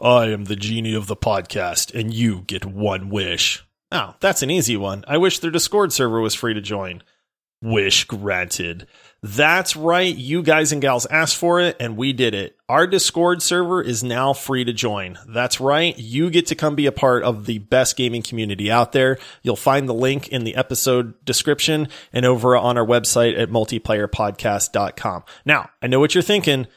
I am the genie of the podcast, and you get one wish. Oh, that's an easy one. I wish their Discord server was free to join. Wish granted. That's right. You guys and gals asked for it and we did it. Our Discord server is now free to join. That's right. You get to come be a part of the best gaming community out there. You'll find the link in the episode description and over on our website at multiplayerpodcast.com. Now, I know what you're thinking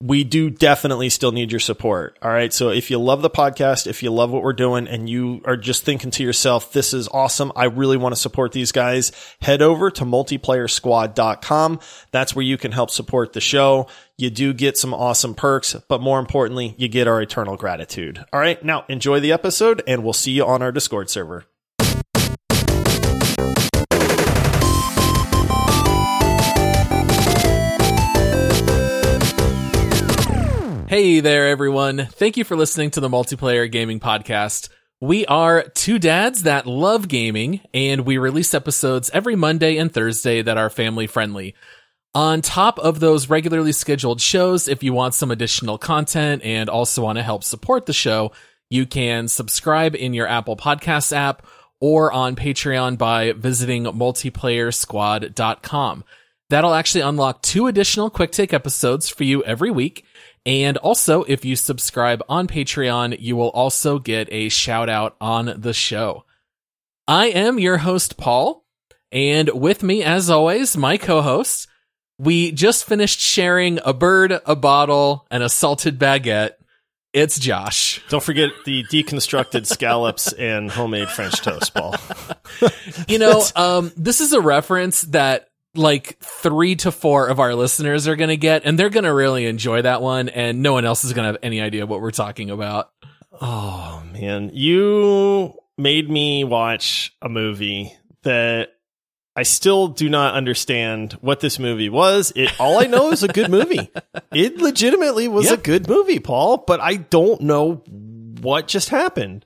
we do definitely still need your support. All right. So if you love the podcast, if you love what we're doing and you are just thinking to yourself, this is awesome. I really want to support these guys. Head over to multiplayer multiplayersquad.com. That's where you can help support the show. You do get some awesome perks, but more importantly, you get our eternal gratitude. All right. Now enjoy the episode and we'll see you on our Discord server. Hey there, everyone. Thank you for listening to the Multiplayer Gaming Podcast. We are two dads that love gaming, and we release episodes every Monday and Thursday that are family friendly. On top of those regularly scheduled shows, if you want some additional content and also want to help support the show, you can subscribe in your Apple Podcasts app or on Patreon by visiting multiplayersquad.com. That'll actually unlock two additional quick take episodes for you every week and also, if you subscribe on Patreon, you will also get a shout out on the show. I am your host, Paul, and with me, as always, my co-host. We just finished sharing a bird, a bottle, and a salted baguette. It's Josh. Don't forget the deconstructed scallops and homemade French toast, Paul. you know, um, this is a reference that like three to four of our listeners are going to get, and they're going to really enjoy that one, and no one else is going to have any idea what we're talking about. Oh man, you made me watch a movie that I still do not understand what this movie was. It all I know is a good movie. It legitimately was a good movie, Paul, but I don't know what just happened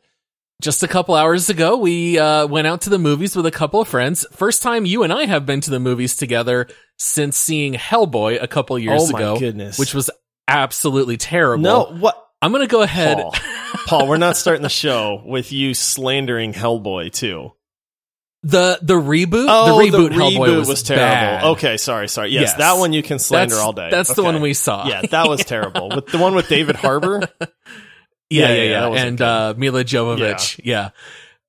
just a couple hours ago, we uh, went out to the movies with a couple of friends. First time you and I have been to the movies together since seeing Hellboy a couple years oh ago. Goodness. Which was absolutely terrible. No, what? I'm going to go ahead. Paul. Paul, we're not starting the show with you slandering Hellboy too. The the reboot, oh, the reboot, the Hellboy was, was terrible. Bad. Okay, sorry, sorry. Yes, yes, that one you can slander that's, all day. That's okay. the one we saw. Yeah, that was terrible. With the one with David Harbour. Yeah, yeah, yeah, yeah. and uh, Milla Jovovich. Yeah.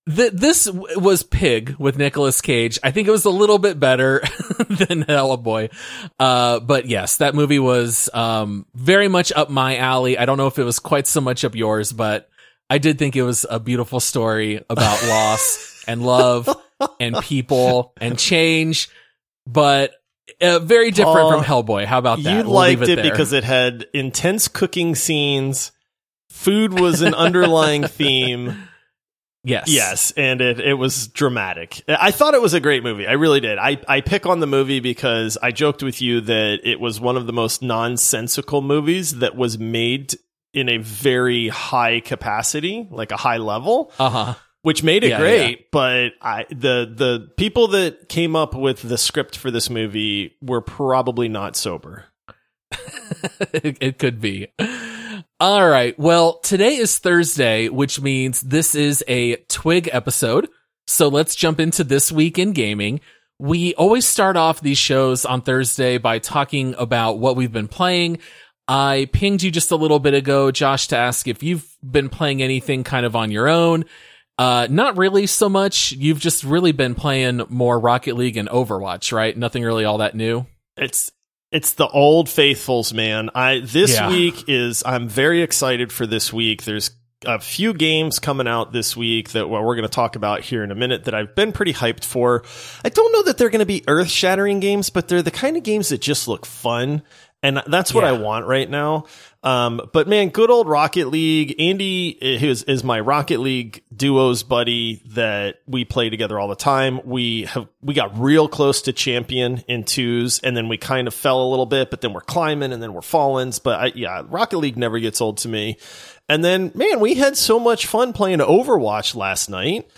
yeah. Th- this was Pig with Nicolas Cage. I think it was a little bit better than Hellboy. Uh, but yes, that movie was, um, very much up my alley. I don't know if it was quite so much up yours, but I did think it was a beautiful story about loss and love and people and change, but uh, very different uh, from Hellboy. How about that? You we'll liked it, it because it had intense cooking scenes. Food was an underlying theme Yes. Yes, and it it was dramatic. I thought it was a great movie. I really did. I I pick on the movie because I joked with you that it was one of the most nonsensical movies that was made in a very high capacity, like a high level. Uh-huh. Which made it yeah, great, yeah. but I the the people that came up with the script for this movie were probably not sober. it, it could be. All right. Well, today is Thursday, which means this is a Twig episode. So let's jump into this week in gaming. We always start off these shows on Thursday by talking about what we've been playing. I pinged you just a little bit ago, Josh, to ask if you've been playing anything kind of on your own. Uh, not really so much. You've just really been playing more Rocket League and Overwatch, right? Nothing really all that new. It's it's the old faithfuls, man. I this yeah. week is I'm very excited for this week. There's a few games coming out this week that well, we're going to talk about here in a minute that I've been pretty hyped for. I don't know that they're going to be earth shattering games, but they're the kind of games that just look fun. And that's what yeah. I want right now. Um, but man, good old Rocket League. Andy is, is my Rocket League duos buddy that we play together all the time. We have, we got real close to champion in twos and then we kind of fell a little bit, but then we're climbing and then we're falling. But I, yeah, Rocket League never gets old to me. And then man, we had so much fun playing Overwatch last night.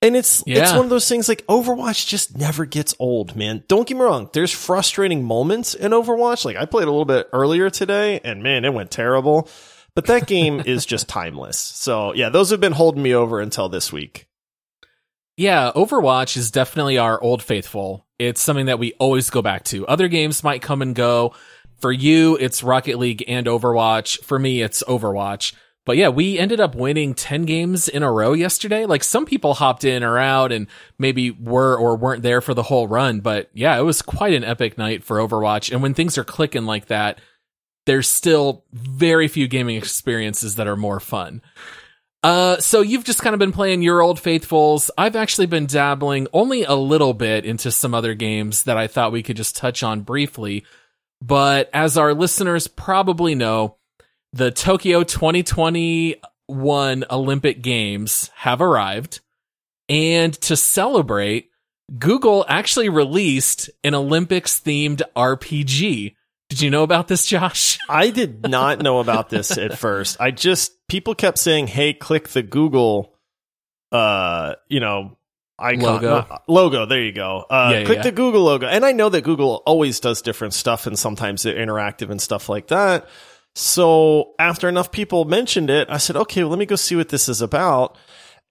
And it's yeah. it's one of those things like Overwatch just never gets old, man. Don't get me wrong. There's frustrating moments in Overwatch. Like I played a little bit earlier today and man, it went terrible. But that game is just timeless. So yeah, those have been holding me over until this week. Yeah, Overwatch is definitely our old faithful. It's something that we always go back to. Other games might come and go. For you, it's Rocket League and Overwatch. For me, it's Overwatch. But yeah, we ended up winning 10 games in a row yesterday. Like some people hopped in or out and maybe were or weren't there for the whole run. But yeah, it was quite an epic night for Overwatch. And when things are clicking like that, there's still very few gaming experiences that are more fun. Uh, so you've just kind of been playing your old faithfuls. I've actually been dabbling only a little bit into some other games that I thought we could just touch on briefly. But as our listeners probably know, the Tokyo 2021 Olympic Games have arrived. And to celebrate, Google actually released an Olympics themed RPG. Did you know about this, Josh? I did not know about this at first. I just people kept saying, "Hey, click the Google uh, you know, icon Logo. logo, there you go. Uh yeah, click yeah. the Google logo." And I know that Google always does different stuff and sometimes they're interactive and stuff like that. So, after enough people mentioned it, I said, "Okay, well, let me go see what this is about."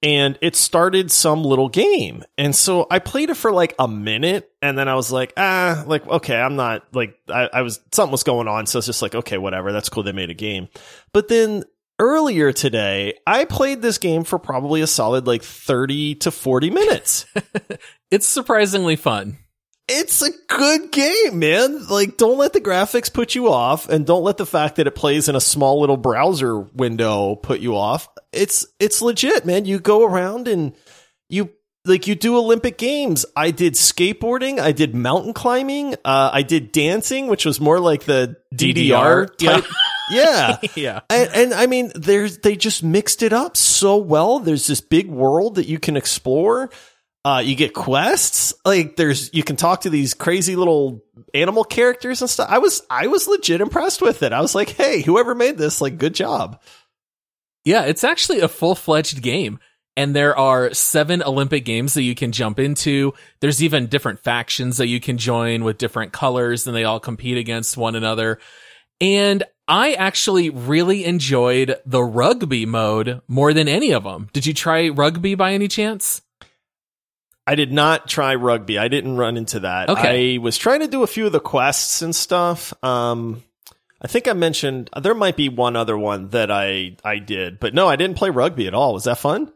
and it started some little game. And so I played it for like a minute and then I was like, ah, like, okay, I'm not like, I, I was, something was going on. So it's just like, okay, whatever. That's cool. They made a game. But then earlier today, I played this game for probably a solid like 30 to 40 minutes. It's surprisingly fun. It's a good game, man. Like, don't let the graphics put you off, and don't let the fact that it plays in a small little browser window put you off. It's it's legit, man. You go around and you like you do Olympic games. I did skateboarding, I did mountain climbing, uh, I did dancing, which was more like the DDR, DDR, type. Yeah. yeah. And, and I mean, there's they just mixed it up so well. There's this big world that you can explore. Uh, you get quests. Like there's you can talk to these crazy little animal characters and stuff. I was I was legit impressed with it. I was like, hey, whoever made this, like, good job. Yeah, it's actually a full fledged game. And there are seven Olympic games that you can jump into. There's even different factions that you can join with different colors and they all compete against one another. And I actually really enjoyed the rugby mode more than any of them. Did you try rugby by any chance? I did not try rugby. I didn't run into that. Okay. I was trying to do a few of the quests and stuff. Um, I think I mentioned there might be one other one that I I did, but no, I didn't play rugby at all. Was that fun?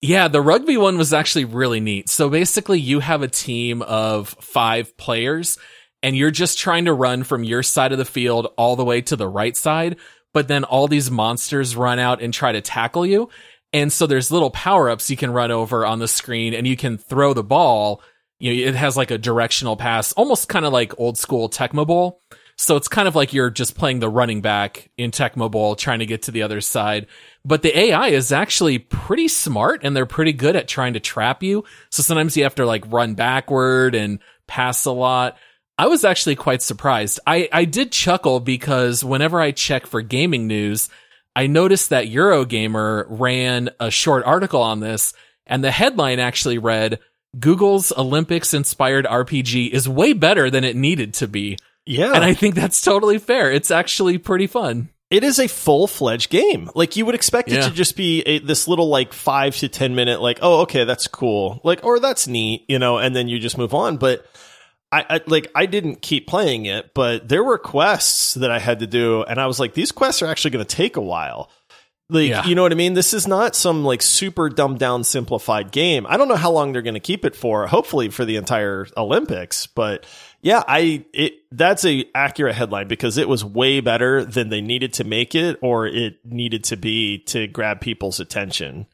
Yeah, the rugby one was actually really neat. So basically, you have a team of five players, and you're just trying to run from your side of the field all the way to the right side. But then all these monsters run out and try to tackle you. And so there's little power ups you can run over on the screen, and you can throw the ball. You know, it has like a directional pass, almost kind of like old school Tecmo Bowl. So it's kind of like you're just playing the running back in Tecmo Bowl, trying to get to the other side. But the AI is actually pretty smart and they're pretty good at trying to trap you. So sometimes you have to like run backward and pass a lot. I was actually quite surprised. I, I did chuckle because whenever I check for gaming news, I noticed that Eurogamer ran a short article on this and the headline actually read, Google's Olympics inspired RPG is way better than it needed to be. Yeah. And I think that's totally fair. It's actually pretty fun. it is a full fledged game. Like you would expect it to just be a, this little like five to 10 minute, like, oh, okay, that's cool. Like, or that's neat, you know, and then you just move on. But I, I like, I didn't keep playing it, but there were quests that I had to do. And I was like, these quests are actually going to take a while. Like, Yeah. you know what I mean? This is not some like super dumbed down, simplified game. I don't know how long they're going to keep it for. Hopefully for the entire Olympics, but yeah, I it that's a accurate headline because it was way better than they needed to make it or it needed to be to grab people's attention.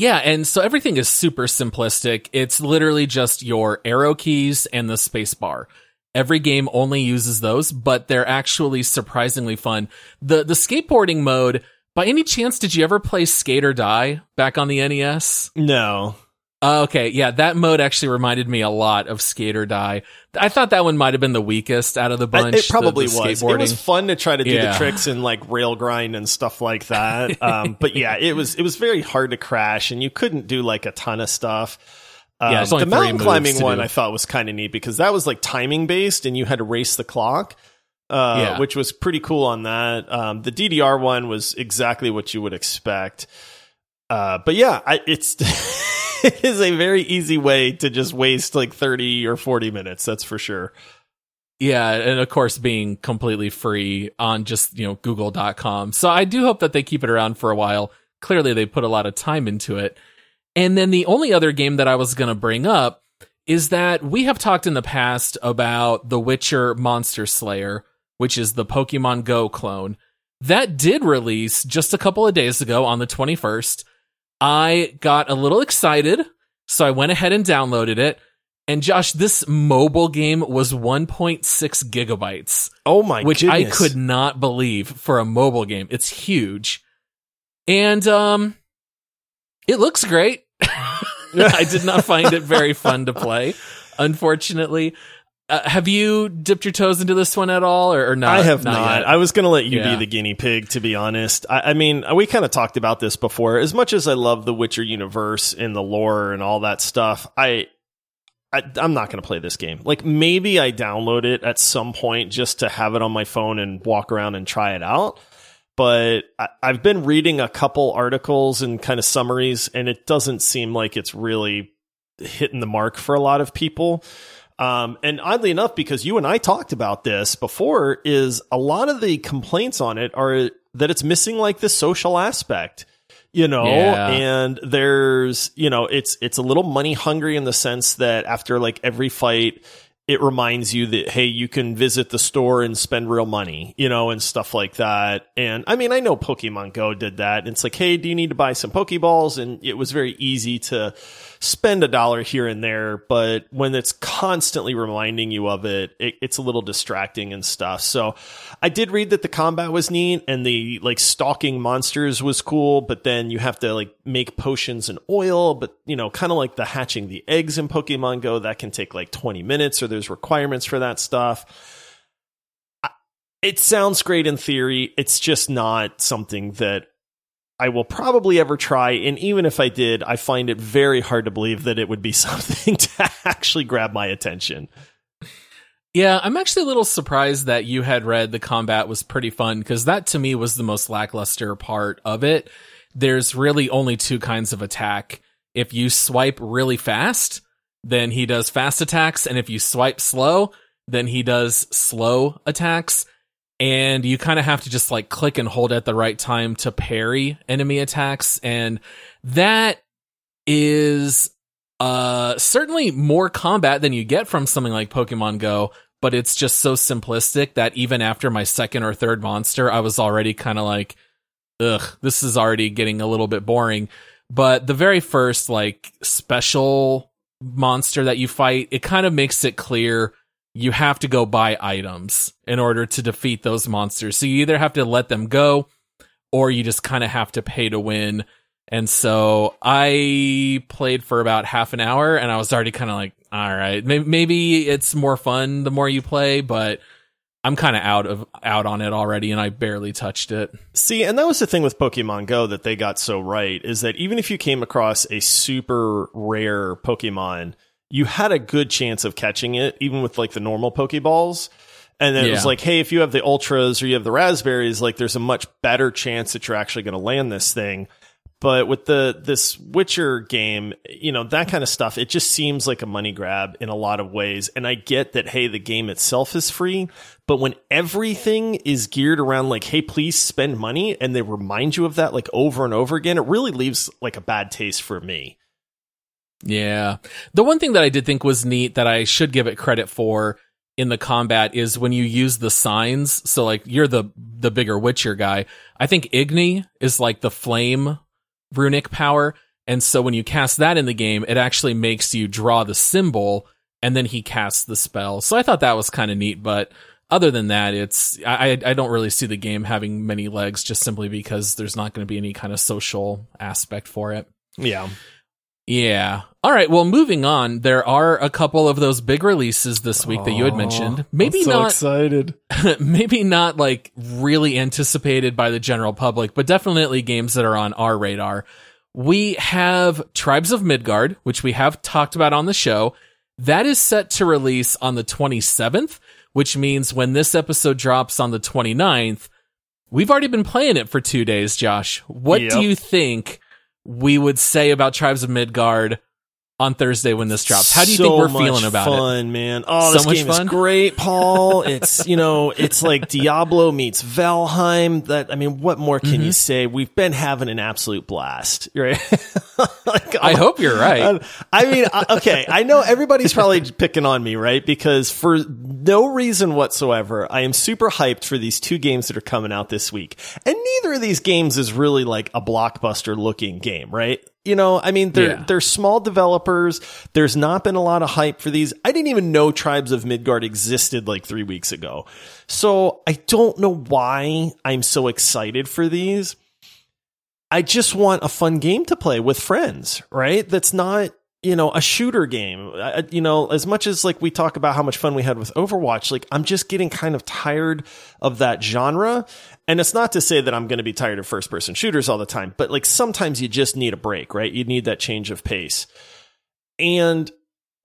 Yeah, and so everything is super simplistic. It's literally just your arrow keys and the space bar. Every game only uses those, but they're actually surprisingly fun. The the skateboarding mode, by any chance did you ever play Skate or Die back on the NES? No. Uh, okay, yeah, that mode actually reminded me a lot of Skate or Die. I thought that one might have been the weakest out of the bunch. it probably the, the was. It was fun to try to do Yeah. the tricks and like rail grind and stuff like that. Um, but yeah, it was it was very hard to crash and you couldn't do like a ton of stuff. Um, Yeah, only the mountain climbing one do. I thought was kind of neat because that was like timing based and you had to race the clock. uh, Yeah. which was pretty cool on that. Um, the DDR one was exactly what you would expect. Uh, but yeah, I, it's it is a very easy way to just waste like thirty or forty minutes. That's for sure. Yeah, and of course being completely free on just, you know, google.com. So I do hope that they keep it around for a while. Clearly they put a lot of time into it. And then the only other game that I was going to bring up is that we have talked in the past about The Witcher Monster Slayer, which is the Pokemon Go clone. That did release just a couple of days ago on the 21st. I got a little excited, so I went ahead and downloaded it. And Josh, this mobile game was 1.6 gigabytes, Oh my which goodness. I could not believe for a mobile game. It's huge. And um it looks great. I did not find it very fun to play, unfortunately. Uh, have you dipped your toes into this one at all or, or not? I have not. yet? I was going to let you Yeah. be the guinea pig, to be honest. I, I mean, we kind of talked about this before. As much as I love the Witcher universe and the lore and all that stuff, I, I I'm not going to play this game. Like maybe I download it at some point just to have it on my phone and walk around and try it out. But I, I've been reading a couple articles and kind of summaries, and it doesn't seem like it's really hitting the mark for a lot of people. Um, and oddly enough, because you and I talked about this before, is a lot of the complaints on it are that it's missing like the social aspect, you know, Yeah. and there's, you know, it's, it's a little money hungry in the sense that after like every fight, it reminds you that, hey, you can visit the store and spend real money, you know, and stuff like that. And I mean, I know Pokemon Go did that. and It's like, hey, do you need to buy some Pokeballs? And it was very easy to spend a dollar here and there. But when it's constantly reminding you of it, it it's a little distracting and stuff. So I did read that the combat was neat and the like stalking monsters was cool, but then you have to like make potions and oil, but you know, kind of like the hatching the eggs in Pokemon Go, that can take like 20 minutes or there's requirements for that stuff. It sounds great in theory. It's just not something that I will probably ever try. And even if I did, I find it very hard to believe that it would be something to actually grab my attention. Yeah, I'm actually a little surprised that you had read the combat was pretty fun because that to me was the most lackluster part of it. There's really only two kinds of attack. If you swipe really fast, then he does fast attacks. And if you swipe slow, then he does slow attacks. And you kind of have to just like click and hold at the right time to parry enemy attacks. And that is uh certainly more combat than you get from something like Pokemon Go, but it's just so simplistic that even after my second or third monster, I was already kind of like, ugh, this is already getting a little bit boring. But the very first like special monster that you fight, it kind of makes it clear you have to go buy items in order to defeat those monsters. So you either have to let them go or you just kind of have to pay to win. And so I played for about half an hour and I was already kind of like, all right, maybe, it's more fun the more you play, but I'm kind of out of out on it already and I barely touched it. See, and that was the thing with Pokemon Go that they got so right is that even if you came across a super rare Pokemon, you had a good chance of catching it, even with like the normal Pokeballs. And then it was like, hey, if you have the ultras or you have the raspberries, like there's a much better chance that you're actually going to land this thing. But with the this Witcher game, you know, that kind of stuff, it just seems like a money grab in a lot of ways. And I get that hey, the game itself is free, but when everything is geared around like, hey, please spend money and they remind you of that like over and over again, it really leaves like a bad taste for me. Yeah. The one thing that I did think was neat that I should give it credit for in the combat is when you use the signs. So like you're the the bigger Witcher guy. I think Igni is like the flame runic power. And so when you cast that in the game, it actually makes you draw the symbol and then he casts the spell. So I thought that was kind of neat, but other than that, it's I I don't really see the game having many legs just simply because there's not going to be any kind of social aspect for it. Yeah. Yeah. All right. Well, moving on, there are a couple of those big releases this week that you had mentioned. Maybe not so excited. maybe not like really anticipated by the general public, but definitely games that are on our radar. We have Tribes of Midgard, which we have talked about on the show. That is set to release on the 27th, which means when this episode drops on the 29th, we've already been playing it for two days, Josh. What Yep. do you think we would say about Tribes of Midgard on Thursday when this drops? How do you so think we're feeling about it? fun, man. Oh, So this much game fun? is great, Paul. it's you know, it's like Diablo meets Valheim. That I mean, what more can Mm-hmm. you say? We've been having an absolute blast, right? like, I hope you're right. I mean, okay, I know everybody's probably picking on me, right? Because for no reason whatsoever, I am super hyped for these two games that are coming out this week. And neither of these games is really like a blockbuster looking game, right? You know, I mean, they're Yeah. they're small developers. There's not been a lot of hype for these. I didn't even know Tribes of Midgard existed like three weeks ago. So I don't know why I'm so excited for these. I just want a fun game to play with friends, right? That's not, you know, a shooter game. I, you know, as much as like we talk about how much fun we had with Overwatch, like I'm just getting kind of tired of that genre. And it's not to say that I'm going to be tired of first person shooters all the time, but like sometimes you just need a break, right? You need that change of pace. And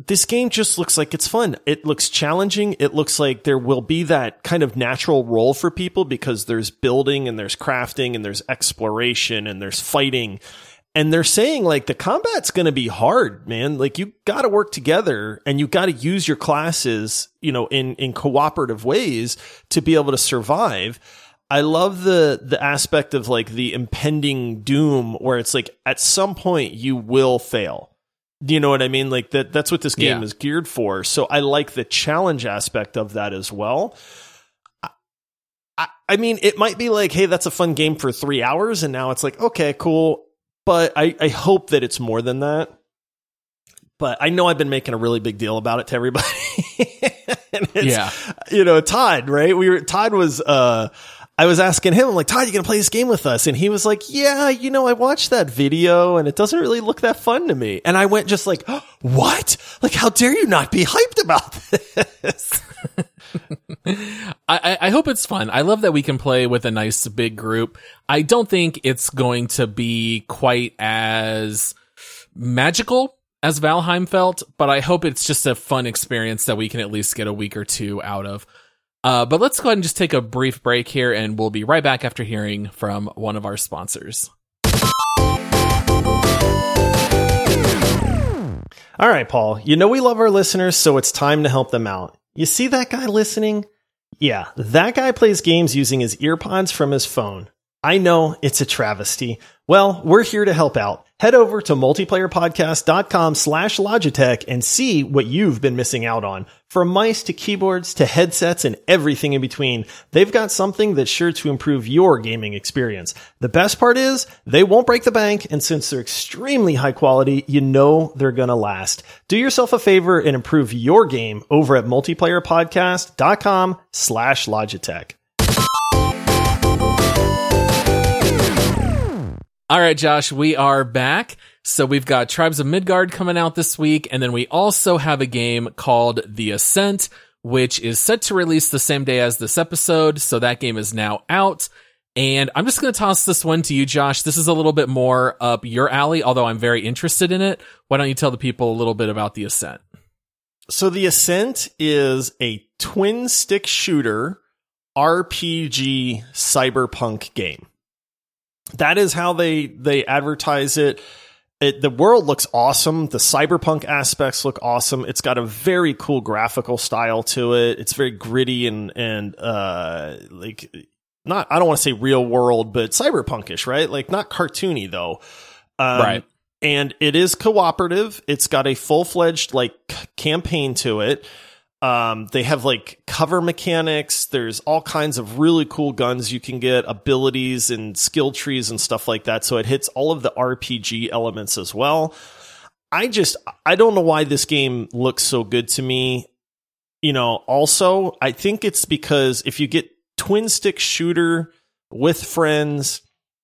this game just looks like it's fun. It looks challenging. It looks like there will be that kind of natural role for people because there's building and there's crafting and there's exploration and there's fighting. And they're saying like the combat's going to be hard, man. Like you got to work together and you got to use your classes, you know, in in cooperative ways to be able to survive. I love the the aspect of like the impending doom where it's like at some point you will fail. Do you know what I mean? Like that that's what this game Yeah. is geared for. So I like the challenge aspect of that as well. I mean, it might be like, hey, that's a fun game for three hours, and now it's like, okay, cool. But I, I hope that it's more than that. But I know I've been making a really big deal about it to everybody. and it's, Yeah. you know, Todd, right? We were Todd was uh I was asking him, I'm like, Todd, you gonna play this game with us? And he was like, Yeah, you know, I watched that video and it doesn't really look that fun to me. And I went just like, What? Like, how dare you not be hyped about this? I, I I hope it's fun. I love that we can play with a nice big group. I don't think it's going to be quite as magical as Valheim felt, but I hope it's just a fun experience that we can at least get a week or two out of. Uh, but let's go ahead and just take a brief break here, and we'll be right back after hearing from one of our sponsors. All right, Paul, you know we love our listeners, so it's time to help them out. You see that guy listening? Yeah, that guy plays games using his earpods from his phone. I know it's a travesty. Well, we're here to help out. Head over to multiplayerpodcast.com slash Logitech and see what you've been missing out on. From mice to keyboards to headsets and everything in between, they've got something that's sure to improve your gaming experience. The best part is they won't break the bank, and since they're extremely high quality, you know they're gonna last. Do yourself a favor and improve your game over at multiplayerpodcast.com slash Logitech. All right, Josh, we are back. So we've got Tribes of Midgard coming out this week, and then we also have a game called The Ascent, which is set to release the same day as this episode. So that game is now out. And I'm just going to toss this one to you, Josh. This is a little bit more up your alley, although I'm very interested in it. Why don't you tell the people a little bit about The Ascent? So the Ascent is a twin stick shooter RPG cyberpunk game. That is how they they advertise it. It, the world looks awesome. The cyberpunk aspects look awesome. It's got a very cool graphical style to it. It's very gritty and and uh like not I don't want to say real world, but cyberpunkish, right? Like not cartoony though. Um, Right. And it is cooperative. It's got a full fledged like campaign to it. Um, they have like cover mechanics. There's all kinds of really cool guns you can get, abilities and skill trees and stuff like that. So it hits all of the RPG elements as well. I just, I don't know why this game looks so good to me. You know, also, I think it's because if you get twin stick shooter with friends,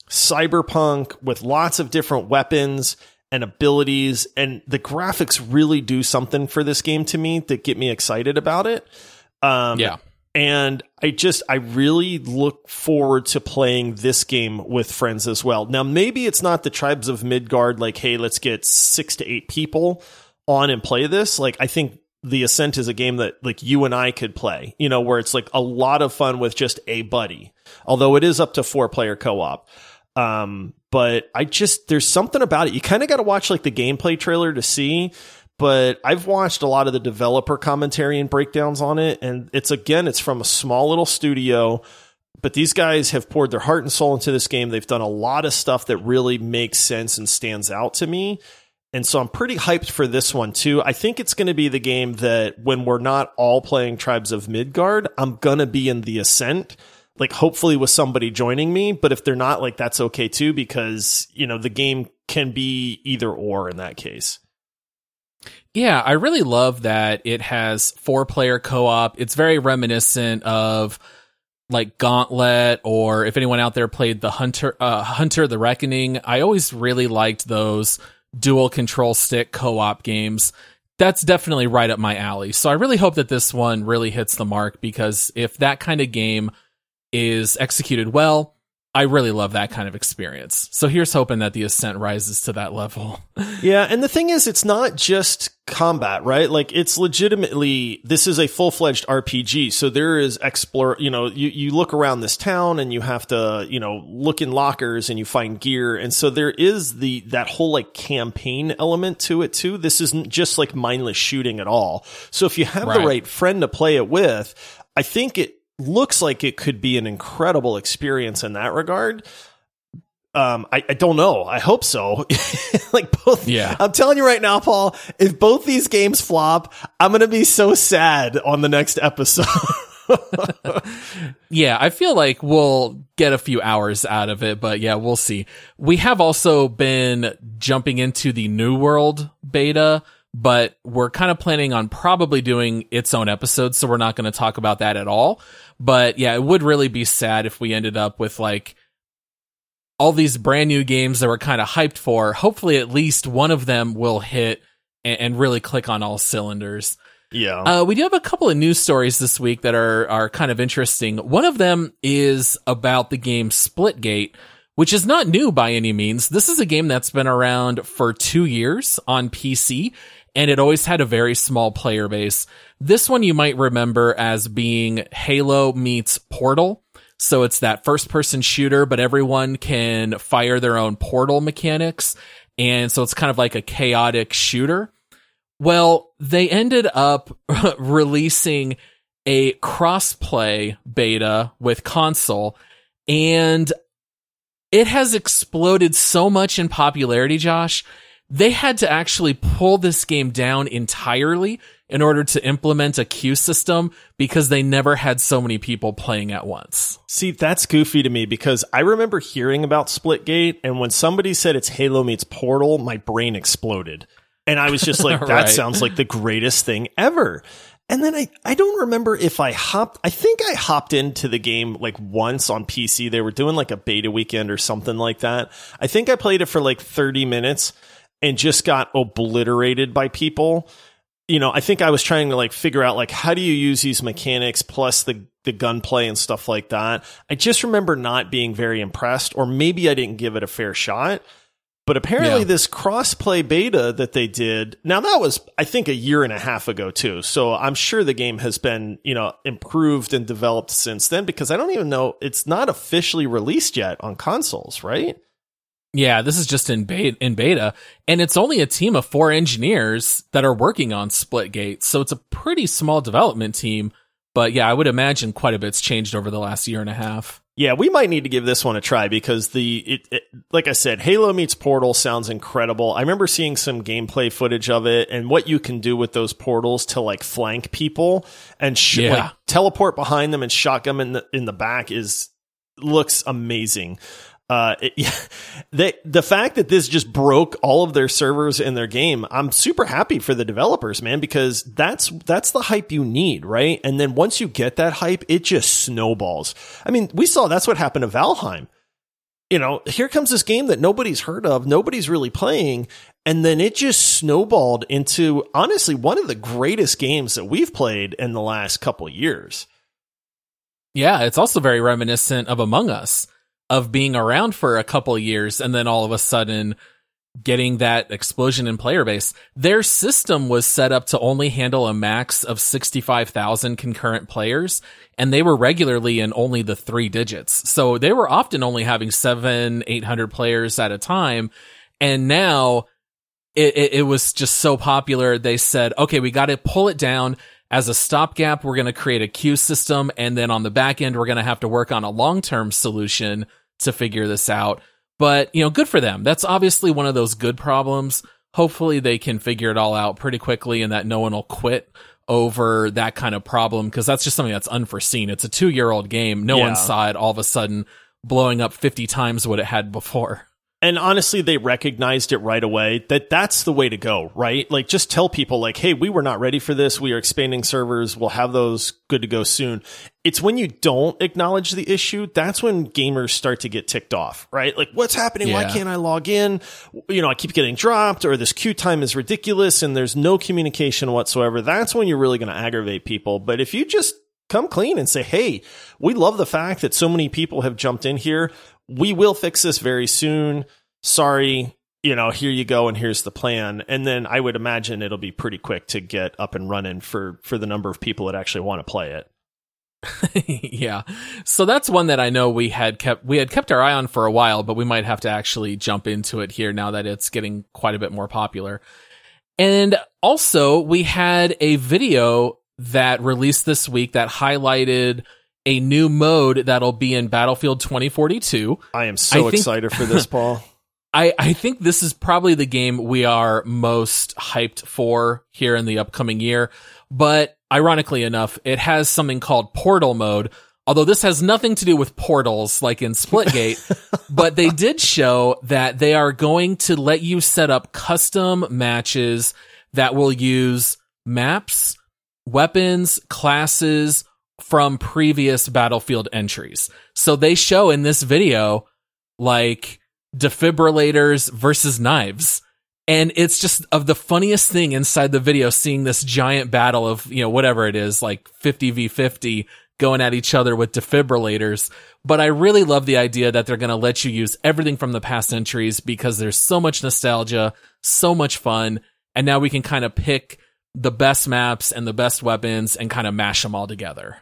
cyberpunk with lots of different weapons and abilities and the graphics really do something for this game to me that get me excited about it um Yeah. and i just i really look forward to playing this game with friends as well now maybe it's not the tribes of midgard like hey let's get six to eight people on and play this like i think the Ascent is a game that like you and I could play, you know, where it's like a lot of fun with just a buddy. Although it is up to four player co-op. Um, but I just there's something about it. You kind of got to watch like the gameplay trailer to see. But I've watched a lot of the developer commentary and breakdowns on it, and it's again, it's from a small little studio. But these guys have poured their heart and soul into this game. They've done a lot of stuff that really makes sense and stands out to me. And so I'm pretty hyped for this one too. I think it's going to be the game that when we're not all playing Tribes of Midgard, I'm going to be in the Ascent, like hopefully with somebody joining me. But if they're not, like that's okay too, because, you know, the game can be either or in that case. Yeah, I really love that it has four player co op. It's very reminiscent of like Gauntlet or if anyone out there played the Hunter, uh, Hunter the Reckoning. I always really liked those dual control stick co-op games. That's definitely right up my alley. So I really hope that this one really hits the mark because if that kind of game is executed well, I really love that kind of experience. So here's hoping that the Ascent rises to that level. yeah, and the thing is, it's not just combat, right? Like it's legitimately this is a full fledged RPG. So there is explore. You know, you you look around this town and you have to you know look in lockers and you find gear, and so there is the that whole like campaign element to it too. This isn't just like mindless shooting at all. So if you have right. the right friend to play it with, I think it looks like it could be an incredible experience in that regard. Um, I, I don't know. I hope so. like both. Yeah. I'm telling you right now, Paul, if both these games flop, I'm going to be so sad on the next episode. yeah, I feel like we'll get a few hours out of it, but yeah, we'll see. We have also been jumping into the New World beta, but we're kind of planning on probably doing its own episode, so we're not going to talk about that at all. But yeah, it would really be sad if we ended up with like all these brand new games that we're kind of hyped for. Hopefully, at least one of them will hit and, and really click on all cylinders. Yeah. Uh, we do have a couple of news stories this week that are are kind of interesting. One of them is about the game Splitgate, which is not new by any means. This is a game that's been around for two years on PC and it always had a very small player base. This one you might remember as being Halo meets Portal. So it's that first person shooter, but everyone can fire their own portal mechanics. And so it's kind of like a chaotic shooter. Well, they ended up releasing a crossplay beta with console and it has exploded so much in popularity, Josh, they had to actually pull this game down entirely in order to implement a queue system because they never had so many people playing at once. See, that's goofy to me because I remember hearing about Splitgate, and when somebody said it's Halo meets Portal, my brain exploded. And I was just like, that right. sounds like the greatest thing ever. And then I, I don't remember if I hopped, I think I hopped into the game like once on PC. They were doing like a beta weekend or something like that. I think I played it for like 30 minutes and just got obliterated by people. You know, I think I was trying to like figure out like how do you use these mechanics plus the the gunplay and stuff like that. I just remember not being very impressed, or maybe I didn't give it a fair shot. But apparently, yeah. this crossplay beta that they did now that was I think a year and a half ago too. So I'm sure the game has been you know improved and developed since then because I don't even know it's not officially released yet on consoles, right? Yeah, this is just in beta, in beta, and it's only a team of four engineers that are working on Splitgate, so it's a pretty small development team. But yeah, I would imagine quite a bit's changed over the last year and a half. Yeah, we might need to give this one a try because the it, it, like I said, Halo meets Portal sounds incredible. I remember seeing some gameplay footage of it and what you can do with those portals to like flank people and sh- yeah. like teleport behind them and shotgun in the in the back is looks amazing. Uh, it, they, the fact that this just broke all of their servers in their game, I'm super happy for the developers, man, because that's, that's the hype you need, right? And then once you get that hype, it just snowballs. I mean, we saw that's what happened to Valheim. You know, here comes this game that nobody's heard of, nobody's really playing, and then it just snowballed into honestly one of the greatest games that we've played in the last couple years. Yeah, it's also very reminiscent of Among Us of being around for a couple years and then all of a sudden getting that explosion in player base. Their system was set up to only handle a max of 65,000 concurrent players, and they were regularly in only the three digits. So they were often only having seven, 800 players at a time. And now it, it, it was just so popular. They said, okay, we got to pull it down. As a stopgap, we're going to create a queue system. And then on the back end, we're going to have to work on a long-term solution to figure this out. But, you know, good for them. That's obviously one of those good problems. Hopefully they can figure it all out pretty quickly and that no one will quit over that kind of problem because that's just something that's unforeseen. It's a two year old game. No Yeah. one saw it all of a sudden blowing up 50 times what it had before. And honestly they recognized it right away that that's the way to go right? Like just tell people like hey we were not ready for this. We are expanding servers. We'll have those good to go soon. It's when you don't acknowledge the issue that's when gamers start to get ticked off right? Like what's happening? Why can't i log in? You know i keep getting dropped or this queue time is ridiculous and there's no communication whatsoever. That's when you're really going to aggravate people. But if you just come clean and say, Hey, we love the fact that so many people have jumped in here. We will fix this very soon. Sorry. You know, here you go. And here's the plan. And then I would imagine it'll be pretty quick to get up and running for, for the number of people that actually want to play it. yeah. So that's one that I know we had kept we had kept our eye on for a while, but we might have to actually jump into it here now that it's getting quite a bit more popular. And also, we had a video that released this week that highlighted a new mode that'll be in Battlefield 2042. I am so I think- excited for this, Paul. I, I think this is probably the game we are most hyped for here in the upcoming year. But ironically enough, it has something called portal mode. Although this has nothing to do with portals like in Splitgate, but they did show that they are going to let you set up custom matches that will use maps, weapons, classes from previous battlefield entries. So they show in this video, like, defibrillators versus knives. And it's just of the funniest thing inside the video, seeing this giant battle of, you know, whatever it is, like 50 v 50 going at each other with defibrillators. But I really love the idea that they're going to let you use everything from the past entries because there's so much nostalgia, so much fun. And now we can kind of pick the best maps and the best weapons and kind of mash them all together.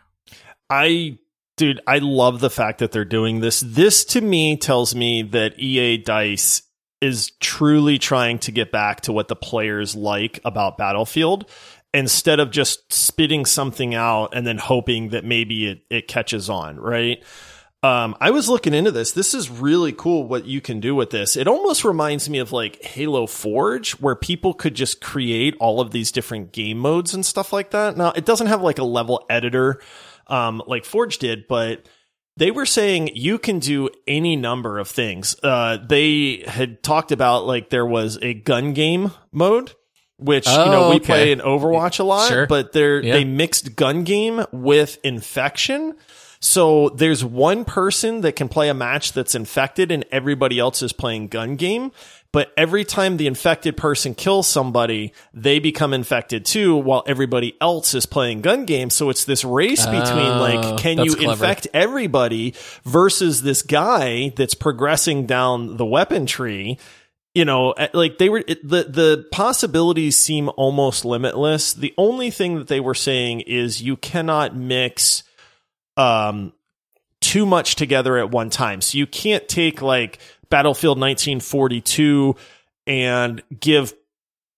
I, dude, I love the fact that they're doing this. This to me tells me that EA Dice is truly trying to get back to what the players like about Battlefield instead of just spitting something out and then hoping that maybe it, it catches on, right? Um, I was looking into this. This is really cool what you can do with this. It almost reminds me of like Halo Forge, where people could just create all of these different game modes and stuff like that. Now, it doesn't have like a level editor, um, like Forge did, but they were saying you can do any number of things. Uh, they had talked about like there was a gun game mode, which you know Oh, we okay. play in Overwatch a lot, Sure. but they're Yeah. they mixed gun game with infection. So there's one person that can play a match that's infected and everybody else is playing gun game. But every time the infected person kills somebody, they become infected too while everybody else is playing gun game. So it's this race between Oh, like, can you clever. infect everybody versus this guy that's progressing down the weapon tree? you know, eh, like they were it, the the possibilities seem almost limitless. The only thing that they were saying is you cannot mix um too much together at one time. So you can't take like Battlefield 1942 and give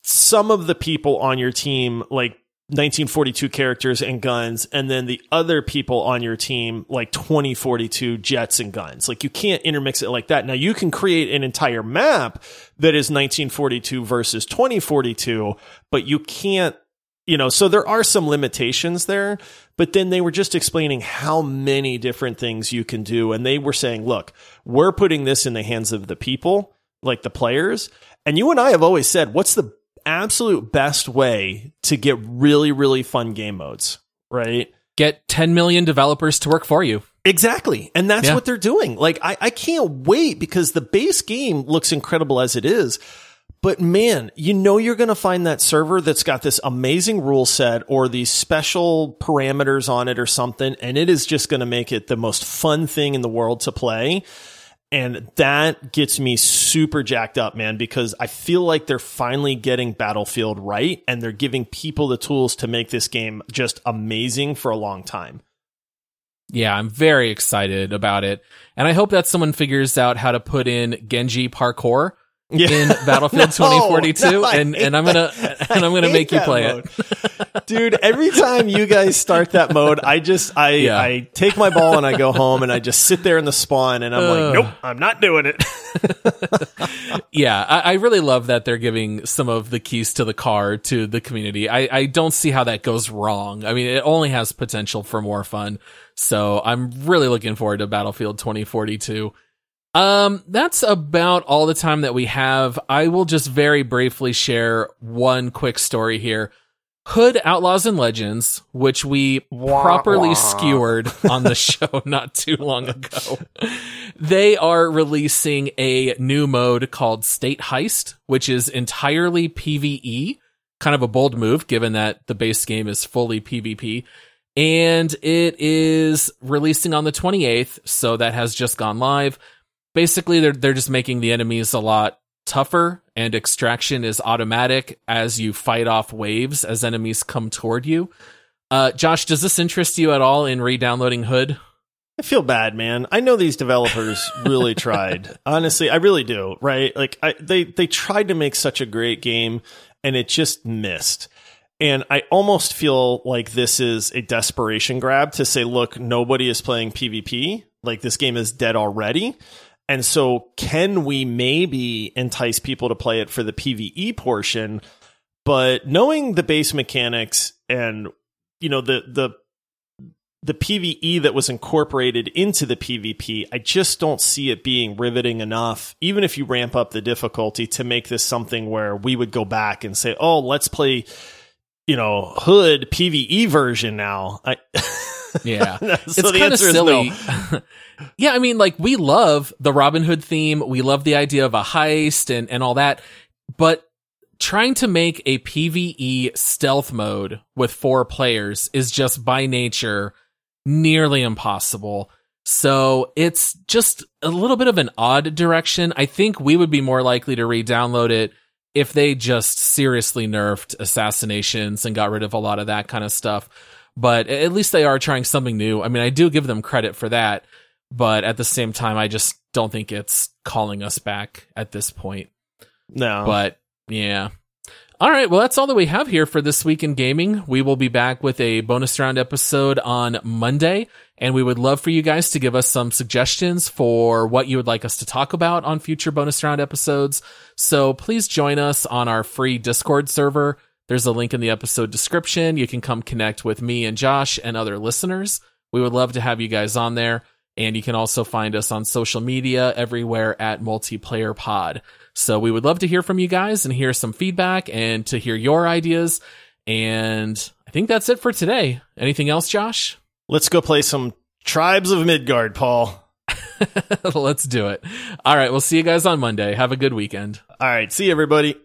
some of the people on your team like 1942 characters and guns and then the other people on your team like 2042 jets and guns like you can't intermix it like that now you can create an entire map that is 1942 versus 2042 but you can't you know so there are some limitations there but then they were just explaining how many different things you can do and they were saying look we're putting this in the hands of the people like the players and you and I have always said what's the absolute best way to get really really fun game modes right Get 10 million developers to work for you. Exactly. And that's Yeah. what they're doing. Like, I, I can't wait because the base game looks incredible as it is. But man, you know you're going to find that server that's got this amazing rule set or these special parameters on it or something, and it is just going to make it the most fun thing in the world to play. And that gets me super jacked up, man, because I feel like they're finally getting Battlefield right and they're giving people the tools to make this game just amazing for a long time. Yeah, I'm very excited about it. And I hope that someone figures out how to put in Genji parkour yeah. in Battlefield no, 2042 no, and and I'm going to and I'm going to make you play mode. it. Dude, every time you guys start that mode, I just I yeah. I take my ball and I go home and I just sit there in the spawn and I'm uh, like, "Nope, I'm not doing it." yeah, I, I, really love that they're giving some of the keys to the car to the community. I, I don't see how that goes wrong. I mean, it only has potential for more fun. So I'm really looking forward to Battlefield 2042. Um, that's about all the time that we have. I will just very briefly share one quick story here. Hood Outlaws and Legends, which we wah, properly wah. skewered on the show not too long ago. they are releasing a new mode called State Heist, which is entirely PvE. Kind of a bold move given that the base game is fully PvP. And it is releasing on the 28th, so that has just gone live basically they're they're just making the enemies a lot tougher and extraction is automatic as you fight off waves as enemies come toward you. Uh, Josh, does this interest you at all in re-downloading Hood? I feel bad, man. I know these developers really tried. Honestly, I really do. Right? Like I, they they tried to make such a great game, and it just missed. And I almost feel like this is a desperation grab to say, look, nobody is playing PvP. Like this game is dead already. And so, can we maybe entice people to play it for the PVE portion? But knowing the base mechanics and you know the the the PVE that was incorporated into the PvP, I just don't see it being riveting enough, even if you ramp up the difficulty to make this something where we would go back and say, oh, let's play, you know, Hood PVE version now. I Yeah. so it's kind of silly. No. yeah, I mean, like we love the Robin Hood theme. We love the idea of a heist and, and all that. But trying to make a PvE stealth mode with four players is just by nature nearly impossible. So it's just a little bit of an odd direction. I think we would be more likely to re-download it if they just seriously nerfed assassinations and got rid of a lot of that kind of stuff but at least they are trying something new. I mean, I do give them credit for that, but at the same time, I just don't think it's calling us back at this point. No. But yeah. All right, well, that's all that we have here for this week in gaming. We will be back with a bonus round episode on Monday, and we would love for you guys to give us some suggestions for what you would like us to talk about on future bonus round episodes. So please join us on our free Discord server. There's a link in the episode description. You can come connect with me and Josh and other listeners. We would love to have you guys on there. And you can also find us on social media everywhere at Multiplayer Pod. So we would love to hear from you guys and hear some feedback and to hear your ideas. And I think that's it for today. Anything else, Josh? Let's go play some Tribes of Midgard, Paul. Let's do it. All right. We'll see you guys on Monday. Have a good weekend. All right. See you, everybody.